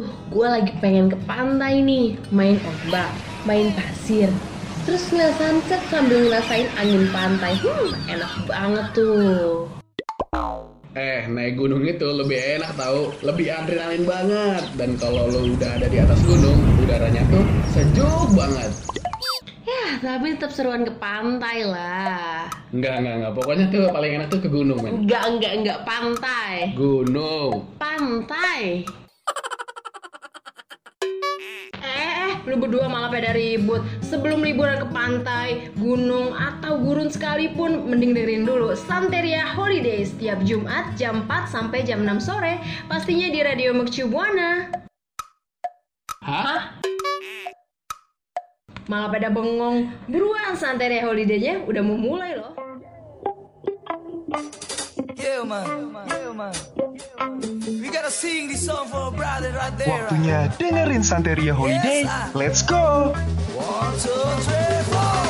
Duh, gue lagi pengen ke pantai nih, main ombak, main pasir, terus ngeliat sunset sambil ngerasain angin pantai. Hmm, enak banget tuh. Eh, naik gunung itu lebih enak tahu, lebih adrenalin banget. Dan kalau lo udah ada di atas gunung, udaranya tuh sejuk banget. Ya, tapi tetap seruan ke pantai lah. Enggak, enggak, enggak. Pokoknya tuh paling enak tuh ke gunung, men. Enggak, enggak, enggak pantai. Gunung. Pantai. Lu berdua malah pada ribut. Sebelum liburan ke pantai, gunung, atau gurun sekalipun, mending dengerin dulu Santeria Holiday setiap Jumat jam 4 sampai jam 6 sore. Pastinya di Radio Mercu Buana. Hah? Malah pada bengong. Buruan Santeria Holiday-nya udah mau mulai loh. Yeah, man. Yeah, man. We gotta sing this song for a brother right there. Waktunya dengerin Santeria Holiday. Let's go! One, two, three, four.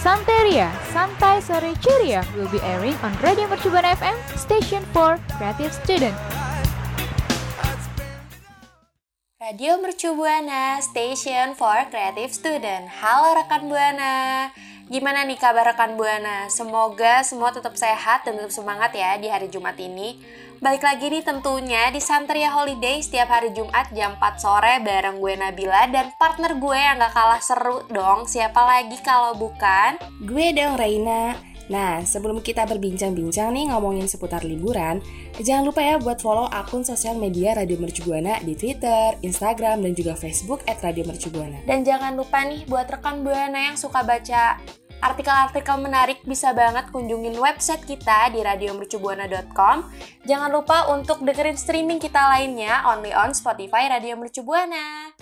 Santeria, Santai Sore Ceria will be airing on Radio Mercubuana FM, station for creative student. Radio Mercu Buana, station for creative student. Halo rekan Buana. Gimana nih kabar rekan Buana? Semoga semua tetap sehat dan tetap semangat ya di hari Jumat ini. Balik lagi nih tentunya di Santeria Holiday setiap hari Jumat jam 4 sore bareng gue Nabila dan partner gue yang gak kalah seru dong. Siapa lagi kalau bukan? Gue dong Reina. Nah, sebelum kita berbincang-bincang nih ngomongin seputar liburan, jangan lupa ya buat follow akun sosial media Radio Mercu Buana di Twitter, Instagram, dan juga Facebook at Radio Mercu Buana. Dan jangan lupa nih buat rekan Buana yang suka baca artikel-artikel menarik bisa banget kunjungin website kita di radiomercubuana.com. Jangan lupa untuk dengerin streaming kita lainnya only on Spotify Radio Mercu Buana.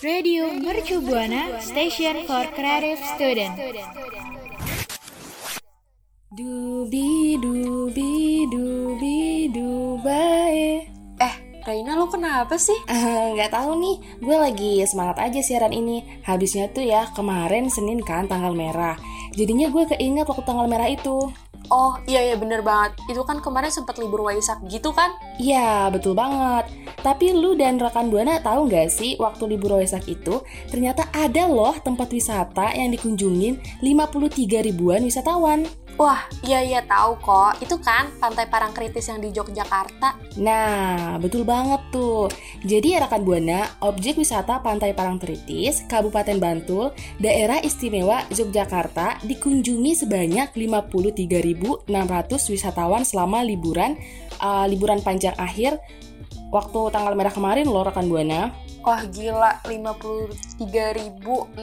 Radio Mercu Buana, station for creative student. Dubi dubi dubi dubai. Eh, Reina lo kenapa sih? Eh, nggak tahu nih, gue lagi semangat aja siaran ini. Habisnya tuh ya kemarin Senin kan tanggal merah. Jadinya gue keinget waktu tanggal merah itu. Oh iya iya bener banget. Itu kan kemarin sempat libur Waisak gitu kan? Iya, betul banget. Tapi lu dan rekan Buana tahu nggak sih waktu libur Waisak itu ternyata ada loh tempat wisata yang dikunjungin 53 ribuan wisatawan. Wah, iya iya tahu kok. Itu kan Pantai Parangkritis yang di Yogyakarta. Nah, betul banget tuh. Jadi ya rekan Buana, objek wisata Pantai Parangtritis, Kabupaten Bantul, Daerah Istimewa Yogyakarta dikunjungi sebanyak 53.600 wisatawan selama liburan uh, liburan panjang akhir waktu tanggal merah kemarin loh rekan Buana. Wah gila, 53.600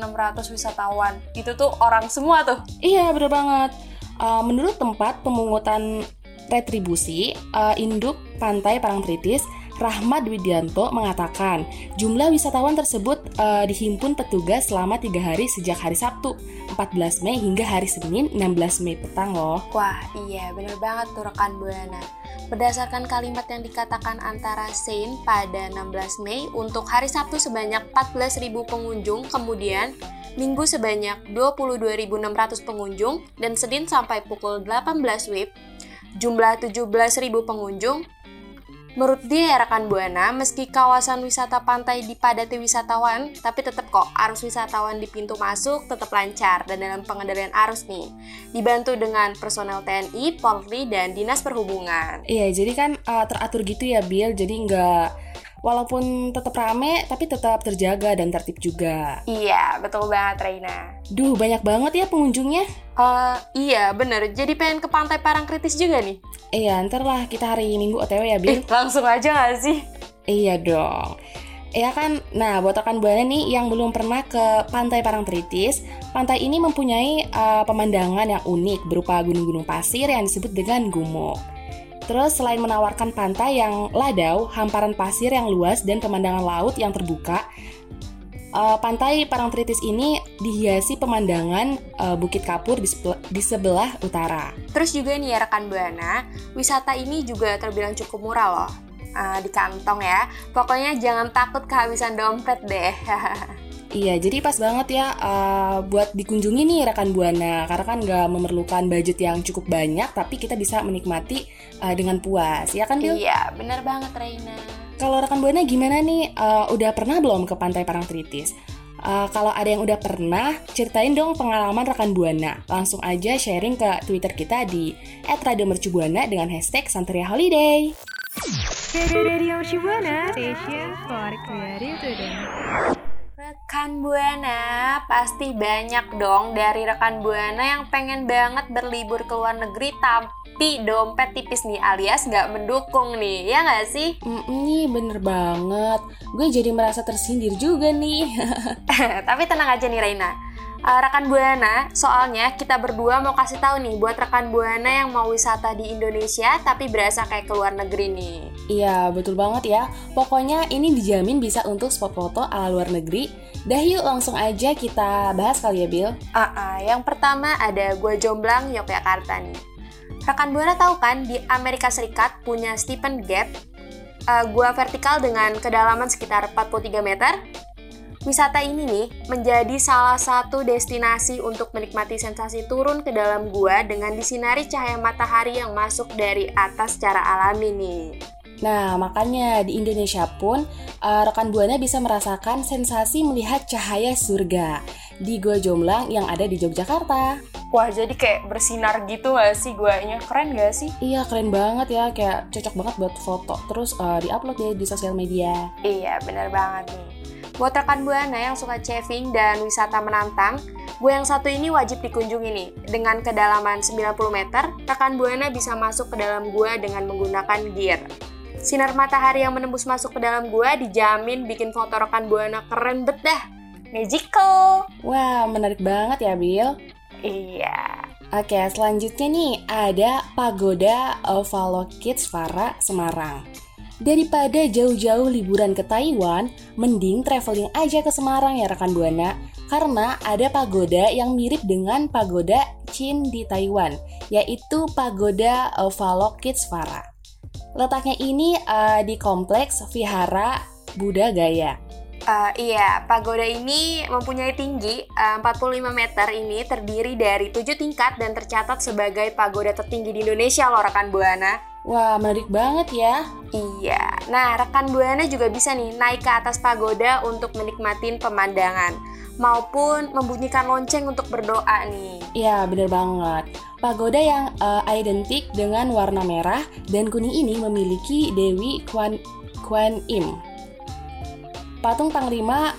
wisatawan. Itu tuh orang semua tuh. Iya, bener banget. Uh, menurut tempat pemungutan retribusi uh, induk Pantai Parangtritis, Rahmat Widianto mengatakan jumlah wisatawan tersebut uh, dihimpun petugas selama tiga hari sejak hari Sabtu 14 Mei hingga hari Senin 16 Mei petang loh. Wah iya bener banget tuh rekan Buana. Berdasarkan kalimat yang dikatakan antara Sein pada 16 Mei untuk hari Sabtu sebanyak 14.000 pengunjung, kemudian Minggu sebanyak 22.600 pengunjung, dan Senin sampai pukul 18 WIB jumlah 17.000 pengunjung. Menurut dia ya rekan Buana, meski kawasan wisata pantai dipadati wisatawan, tapi tetap kok arus wisatawan di pintu masuk tetap lancar dan dalam pengendalian arus nih. Dibantu dengan personel TNI, Polri, dan Dinas Perhubungan. Iya, jadi kan uh, teratur gitu ya Bill, jadi nggak walaupun tetap rame tapi tetap terjaga dan tertib juga. Iya, betul banget Reina. Duh, banyak banget ya pengunjungnya. Uh, iya, bener. Jadi pengen ke pantai Parangkritis juga nih? Iya, ntar lah kita hari Minggu OTW ya, Bill. Eh, langsung aja gak sih? Iya dong. Ya kan, nah buat rekan Buana nih yang belum pernah ke Pantai Parangtritis, pantai ini mempunyai uh, pemandangan yang unik berupa gunung-gunung pasir yang disebut dengan gumuk. Terus selain menawarkan pantai yang ladau, hamparan pasir yang luas dan pemandangan laut yang terbuka, uh, pantai Parangtritis ini dihiasi pemandangan uh, Bukit Kapur di, sebelah utara. Terus juga nih ya rekan Buana, wisata ini juga terbilang cukup murah loh. Uh, di kantong ya. Pokoknya jangan takut kehabisan dompet deh. Iya, jadi pas banget ya uh, buat dikunjungi nih rekan buana karena kan nggak memerlukan budget yang cukup banyak, tapi kita bisa menikmati uh, dengan puas, ya kan Bil? Iya, bener banget Reina. Kalau rekan buana gimana nih? Uh, udah pernah belum ke Pantai Parangtritis? Uh, kalau ada yang udah pernah, ceritain dong pengalaman rekan buana. Langsung aja sharing ke Twitter kita di @radiomercubuana dengan hashtag Santeria Holiday. Radio Mercubuana, station for creative today. Rekan Buana, pasti banyak dong dari rekan Buana yang pengen banget berlibur ke luar negeri tapi dompet tipis nih alias nggak mendukung nih, ya nggak sih? Mm, nih bener banget, gue jadi merasa tersindir juga nih. tapi tenang aja nih Reina, uh, rekan Buana, soalnya kita berdua mau kasih tahu nih buat rekan Buana yang mau wisata di Indonesia tapi berasa kayak ke luar negeri nih. Iya, betul banget ya. Pokoknya ini dijamin bisa untuk spot foto ala luar negeri. Dah yuk langsung aja kita bahas kali ya, Bill. Uh, uh, yang pertama ada Gua Jomblang Yogyakarta nih. Rekan Buana tahu kan di Amerika Serikat punya Stephen Gap, uh, gua vertikal dengan kedalaman sekitar 43 meter Wisata ini nih menjadi salah satu destinasi untuk menikmati sensasi turun ke dalam gua dengan disinari cahaya matahari yang masuk dari atas secara alami nih. Nah, makanya di Indonesia pun uh, rekan Buana bisa merasakan sensasi melihat cahaya surga di Gua Jomblang yang ada di Yogyakarta. Wah, jadi kayak bersinar gitu gak sih guanya? Keren gak sih? Iya, keren banget ya. Kayak cocok banget buat foto. Terus uh, di-upload deh di sosial media. Iya, bener banget nih. Buat rekan Buana yang suka caving dan wisata menantang, gua yang satu ini wajib dikunjungi nih. Dengan kedalaman 90 meter, rekan Buana bisa masuk ke dalam gua dengan menggunakan gear. Sinar matahari yang menembus masuk ke dalam gua dijamin bikin foto rekan Buana keren bet dah. Magical. Wah, menarik banget ya, Bill. Iya. Oke, selanjutnya nih ada Pagoda Avalokitesvara Semarang. Daripada jauh-jauh liburan ke Taiwan, mending traveling aja ke Semarang ya rekan Buana. Karena ada pagoda yang mirip dengan pagoda Qin di Taiwan, yaitu Pagoda Avalokitesvara. Letaknya ini uh, di kompleks Vihara Buddha Gaya. Uh, iya, pagoda ini mempunyai tinggi uh, 45 meter ini terdiri dari 7 tingkat dan tercatat sebagai pagoda tertinggi di Indonesia loh rekan Buana. Wah, menarik banget ya. Iya. Nah, rekan Buana juga bisa nih naik ke atas pagoda untuk menikmatin pemandangan maupun membunyikan lonceng untuk berdoa nih. Iya, bener banget. Pagoda yang uh, identik dengan warna merah dan kuning ini memiliki Dewi Kwan, Kwan Im. Patung Panglima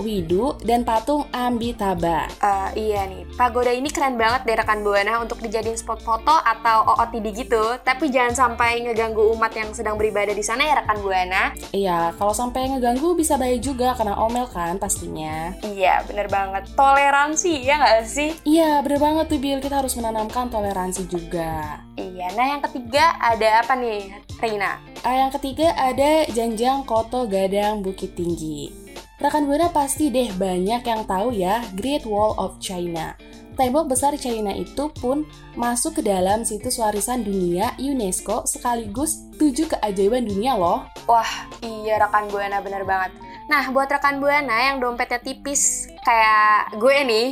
Widu, dan patung Ambitaba. Uh, iya nih, pagoda ini keren banget deh rekan Buana untuk dijadiin spot foto atau OOTD gitu. Tapi jangan sampai ngeganggu umat yang sedang beribadah di sana ya rekan Buana. Iya, kalau sampai ngeganggu bisa bahaya juga karena omel kan pastinya. Iya, bener banget. Toleransi ya nggak sih? Iya, bener banget tuh Bill. Kita harus menanamkan toleransi juga. Iya, nah yang ketiga ada apa nih, Reina? Uh, yang ketiga ada Janjang Koto Gadang Bukit Tinggi. Rekan Buana pasti deh banyak yang tahu ya Great Wall of China. Tembok besar China itu pun masuk ke dalam situs warisan dunia UNESCO sekaligus tujuh keajaiban dunia loh. Wah, iya rekan Buana bener banget. Nah, buat rekan Buana yang dompetnya tipis kayak gue nih,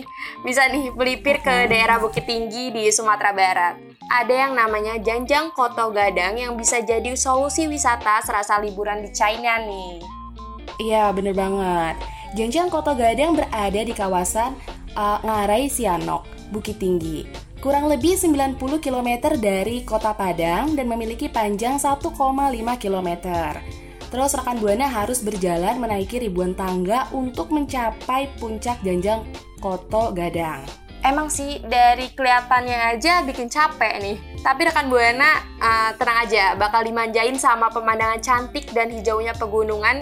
bisa nih melipir ke daerah Bukit Tinggi di Sumatera Barat. Ada yang namanya Janjang Koto Gadang yang bisa jadi solusi wisata serasa liburan di China nih. Iya, bener banget. Janjian Kota Gadang berada di kawasan uh, Ngarai Sianok, Bukit Tinggi. Kurang lebih 90 km dari Kota Padang dan memiliki panjang 1,5 km. Terus rekan Buana harus berjalan menaiki ribuan tangga untuk mencapai puncak Janjang Koto Gadang. Emang sih dari kelihatannya aja bikin capek nih. Tapi rekan Buana uh, tenang aja, bakal dimanjain sama pemandangan cantik dan hijaunya pegunungan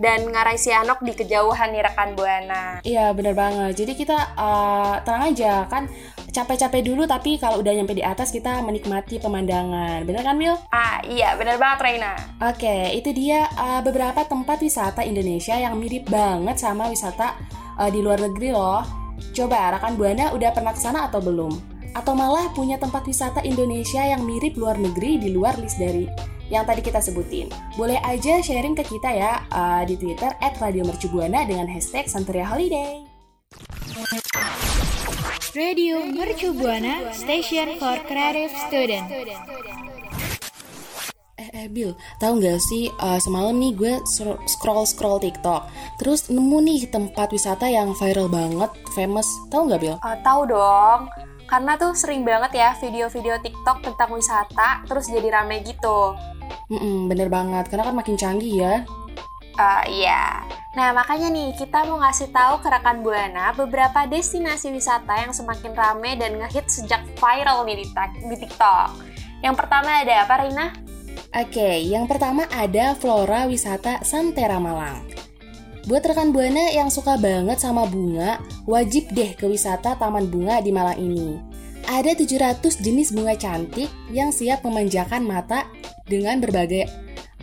dan ngarai Sianok di kejauhan nih rekan Buana. Iya bener banget. Jadi kita uh, tenang aja kan capek-capek dulu tapi kalau udah nyampe di atas kita menikmati pemandangan. Bener kan Mil? Ah iya bener banget Reina. Oke itu dia uh, beberapa tempat wisata Indonesia yang mirip banget sama wisata uh, di luar negeri loh. Coba rekan Buana udah pernah ke sana atau belum? Atau malah punya tempat wisata Indonesia yang mirip luar negeri di luar list dari yang tadi kita sebutin. Boleh aja sharing ke kita ya uh, di Twitter @radiomercubuana dengan hashtag Santeria Holiday. Radio Mercu Buana Station for Creative Student. Eh, eh Bill, tahu nggak sih uh, semalam nih gue scroll scroll TikTok, terus nemu nih tempat wisata yang viral banget, famous. Tahu nggak Bill? Uh, tahu dong. Karena tuh sering banget ya video-video TikTok tentang wisata, terus jadi rame gitu. Mm -mm, bener banget, karena kan makin canggih ya. Uh, iya. Nah, makanya nih kita mau ngasih tahu ke rekan Buana beberapa destinasi wisata yang semakin rame dan ngehit sejak viral nih di, TikTok. Yang pertama ada apa, Rina? Oke, yang pertama ada Flora Wisata Santera Malang. Buat rekan Buana yang suka banget sama bunga, wajib deh ke wisata Taman Bunga di Malang ini. Ada 700 jenis bunga cantik yang siap memanjakan mata dengan berbagai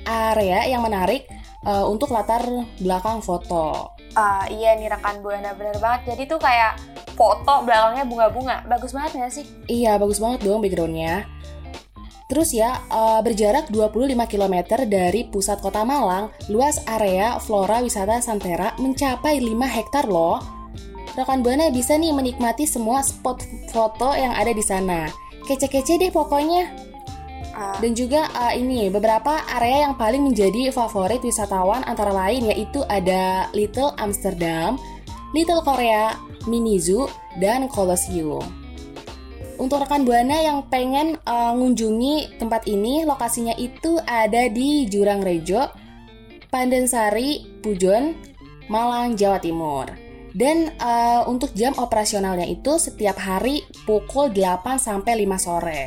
area yang menarik uh, untuk latar belakang foto. Uh, iya nih rekan buana bener banget. Jadi tuh kayak foto belakangnya bunga-bunga. Bagus banget gak sih? Iya bagus banget dong backgroundnya. Terus ya, uh, berjarak 25 km dari pusat kota Malang, luas area flora wisata Santera mencapai 5 hektar loh. Rekan Buana bisa nih menikmati semua spot foto yang ada di sana. Kece-kece deh pokoknya. Ah. Dan juga uh, ini beberapa area yang paling menjadi favorit wisatawan antara lain yaitu ada Little Amsterdam, Little Korea, Mini Zoo, dan Colosseum. Untuk rekan Buana yang pengen uh, ngunjungi tempat ini, lokasinya itu ada di Jurang Rejo, Pandensari, Pujon, Malang, Jawa Timur. Dan uh, untuk jam operasionalnya itu setiap hari pukul 8 sampai 5 sore.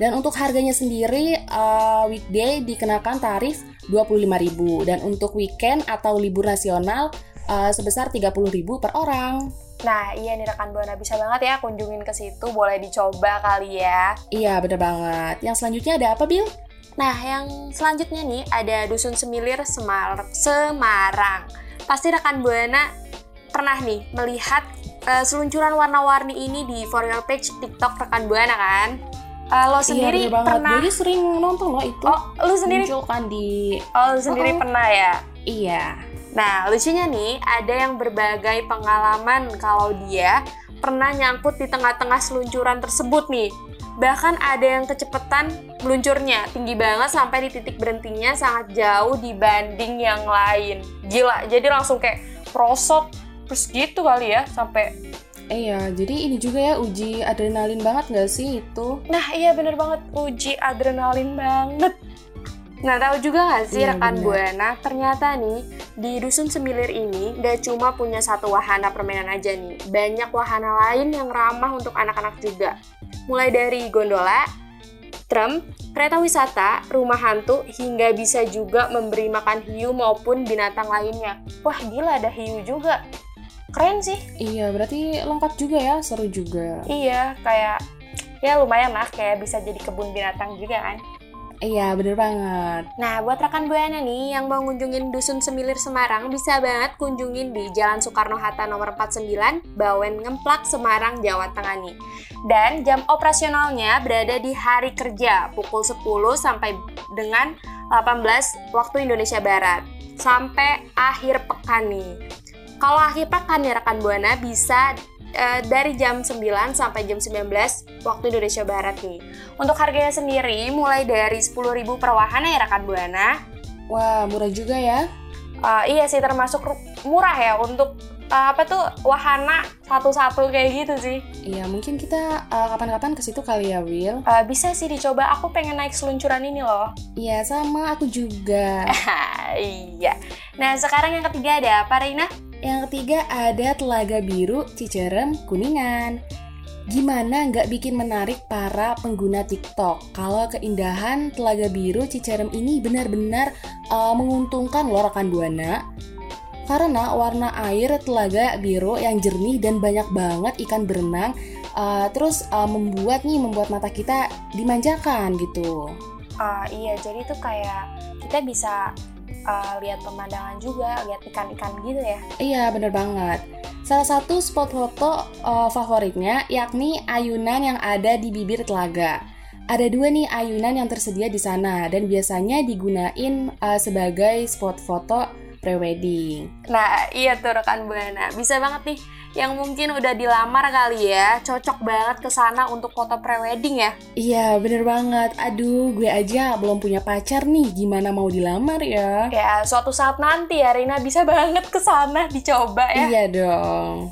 Dan untuk harganya sendiri uh, weekday dikenakan tarif 25.000 dan untuk weekend atau libur nasional uh, sebesar 30.000 per orang. Nah, iya nih rekan Buana bisa banget ya kunjungin ke situ, boleh dicoba kali ya. Iya, bener banget. Yang selanjutnya ada apa, Bill? Nah, yang selanjutnya nih ada Dusun Semilir Semar Semarang. Pasti rekan Buana pernah nih melihat uh, seluncuran warna-warni ini di For Your Page TikTok rekan Buana kan? Uh, lo iya, sendiri iya, pernah? Jadi sering nonton lo itu. Oh, lu sendiri? Muncul kan di. Oh, lu sendiri oh, pernah ya? Iya. Nah, lucunya nih, ada yang berbagai pengalaman kalau dia pernah nyangkut di tengah-tengah seluncuran tersebut nih. Bahkan ada yang kecepatan meluncurnya, tinggi banget sampai di titik berhentinya sangat jauh dibanding yang lain. Gila, jadi langsung kayak prosot terus gitu kali ya, sampai Iya, jadi ini juga ya uji adrenalin banget gak sih itu? Nah iya bener banget, uji adrenalin banget. Nah tahu juga gak sih iya, rekan bener. Buana, ternyata nih di Dusun Semilir ini gak cuma punya satu wahana permainan aja nih, banyak wahana lain yang ramah untuk anak-anak juga. Mulai dari gondola, tram, kereta wisata, rumah hantu, hingga bisa juga memberi makan hiu maupun binatang lainnya. Wah gila ada hiu juga. Keren sih. Iya berarti lengkap juga ya seru juga. Iya kayak ya lumayan lah kayak bisa jadi kebun binatang juga kan Iya bener banget. Nah buat rekan Buana nih yang mau ngunjungin Dusun Semilir Semarang Bisa banget kunjungin di Jalan Soekarno-Hatta nomor 49 Bawen Ngemplak Semarang Jawa Tengah nih. Dan jam operasionalnya berada di hari kerja Pukul 10 sampai dengan 18 waktu Indonesia Barat. Sampai akhir pekan nih. Kalau akhir pekan ya rekan Buana bisa uh, dari jam 9 sampai jam 19 waktu Indonesia Barat nih. Untuk harganya sendiri mulai dari 10.000 per wahana ya rekan Buana. Wah, murah juga ya. Uh, iya sih termasuk murah ya untuk uh, apa tuh wahana satu-satu kayak gitu sih. Iya, mungkin kita uh, kapan-kapan ke situ kali ya, Will. Uh, bisa sih dicoba. Aku pengen naik seluncuran ini loh. Iya, sama aku juga. iya. Nah, sekarang yang ketiga ada apa, Reina? Yang ketiga ada Telaga Biru Cicerem Kuningan. Gimana nggak bikin menarik para pengguna TikTok kalau keindahan Telaga Biru Cicerem ini benar-benar uh, menguntungkan loh rekan Buana? Karena warna air telaga biru yang jernih dan banyak banget ikan berenang, uh, terus uh, membuat nih membuat mata kita dimanjakan gitu. Uh, iya, jadi tuh kayak kita bisa uh, lihat pemandangan juga, lihat ikan-ikan gitu ya. Iya, bener banget. Salah satu spot foto uh, favoritnya yakni ayunan yang ada di bibir telaga. ada dua nih ayunan yang tersedia di sana dan biasanya digunain uh, sebagai spot foto prewedding. Nah, iya tuh rekan Buana. Bisa banget nih yang mungkin udah dilamar kali ya, cocok banget ke sana untuk foto prewedding ya. Iya, bener banget. Aduh, gue aja belum punya pacar nih. Gimana mau dilamar ya? Ya, suatu saat nanti ya Rina bisa banget ke sana dicoba ya. Iya dong.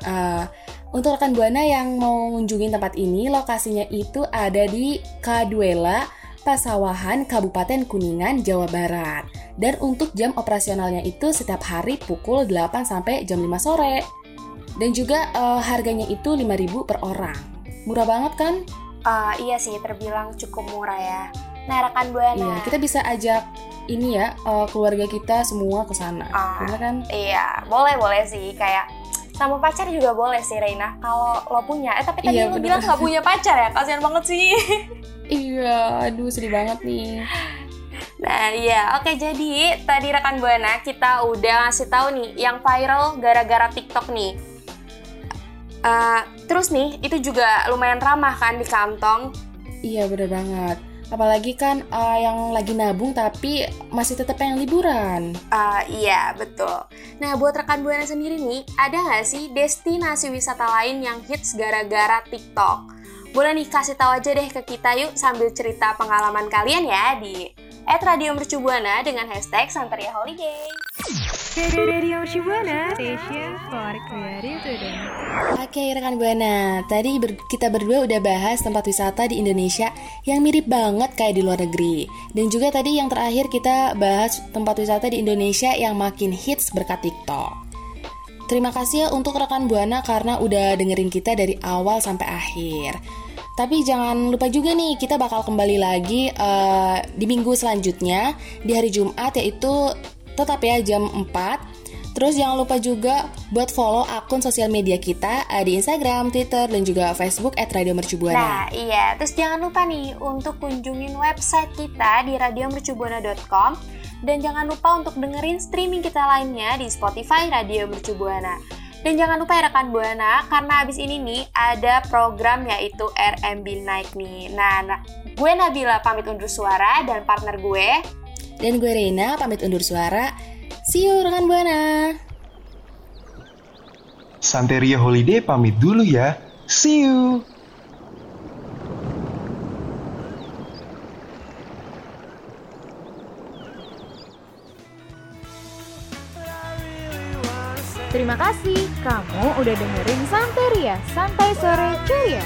Uh, untuk rekan Buana yang mau ngunjungin tempat ini, lokasinya itu ada di Kaduela, Pasawahan, Kabupaten Kuningan, Jawa Barat. Dan untuk jam operasionalnya itu setiap hari pukul 8 sampai jam 5 sore. Dan juga uh, harganya itu 5000 per orang. Murah banget kan? Uh, iya sih, terbilang cukup murah ya. Nah, rekan Buana. Iya, kita bisa ajak ini ya uh, keluarga kita semua ke sana. Uh, Bener kan? Iya, boleh-boleh sih kayak sama pacar juga boleh sih Reina kalau lo punya eh tapi tadi iya, lo bilang gak punya pacar ya kasihan banget sih iya aduh sedih banget nih Nah iya, oke jadi tadi rekan Buana kita udah ngasih tahu nih yang viral gara-gara TikTok nih. Uh, terus nih itu juga lumayan ramah kan di kantong. Iya bener banget. Apalagi kan uh, yang lagi nabung tapi masih tetap pengen liburan. Uh, iya, betul. Nah, buat rekan Buana sendiri nih, ada nggak sih destinasi wisata lain yang hits gara-gara TikTok? Boleh nih kasih tahu aja deh ke kita yuk sambil cerita pengalaman kalian ya di Radio Mercu Buana dengan hashtag Santeria Holiday. Oke rekan Buana, tadi ber kita berdua udah bahas tempat wisata di Indonesia yang mirip banget kayak di luar negeri. Dan juga tadi yang terakhir kita bahas tempat wisata di Indonesia yang makin hits berkat TikTok. Terima kasih ya untuk rekan Buana karena udah dengerin kita dari awal sampai akhir. Tapi jangan lupa juga nih, kita bakal kembali lagi uh, di minggu selanjutnya di hari Jumat yaitu tetap ya jam 4. Terus jangan lupa juga buat follow akun sosial media kita uh, di Instagram, Twitter, dan juga Facebook at Radio. Nah iya, terus jangan lupa nih untuk kunjungin website kita di radiomercubuana.com dan jangan lupa untuk dengerin streaming kita lainnya di Spotify Radio Mercubuana. Dan jangan lupa ya rekan Buana, karena abis ini nih ada program yaitu RMB Night nih. Nah, nah, gue Nabila pamit undur suara dan partner gue. Dan gue Reina pamit undur suara. See you rekan Buana. Santeria Holiday pamit dulu ya. See you. Terima kasih, kamu udah dengerin Santeria, Santai Sore Ceria.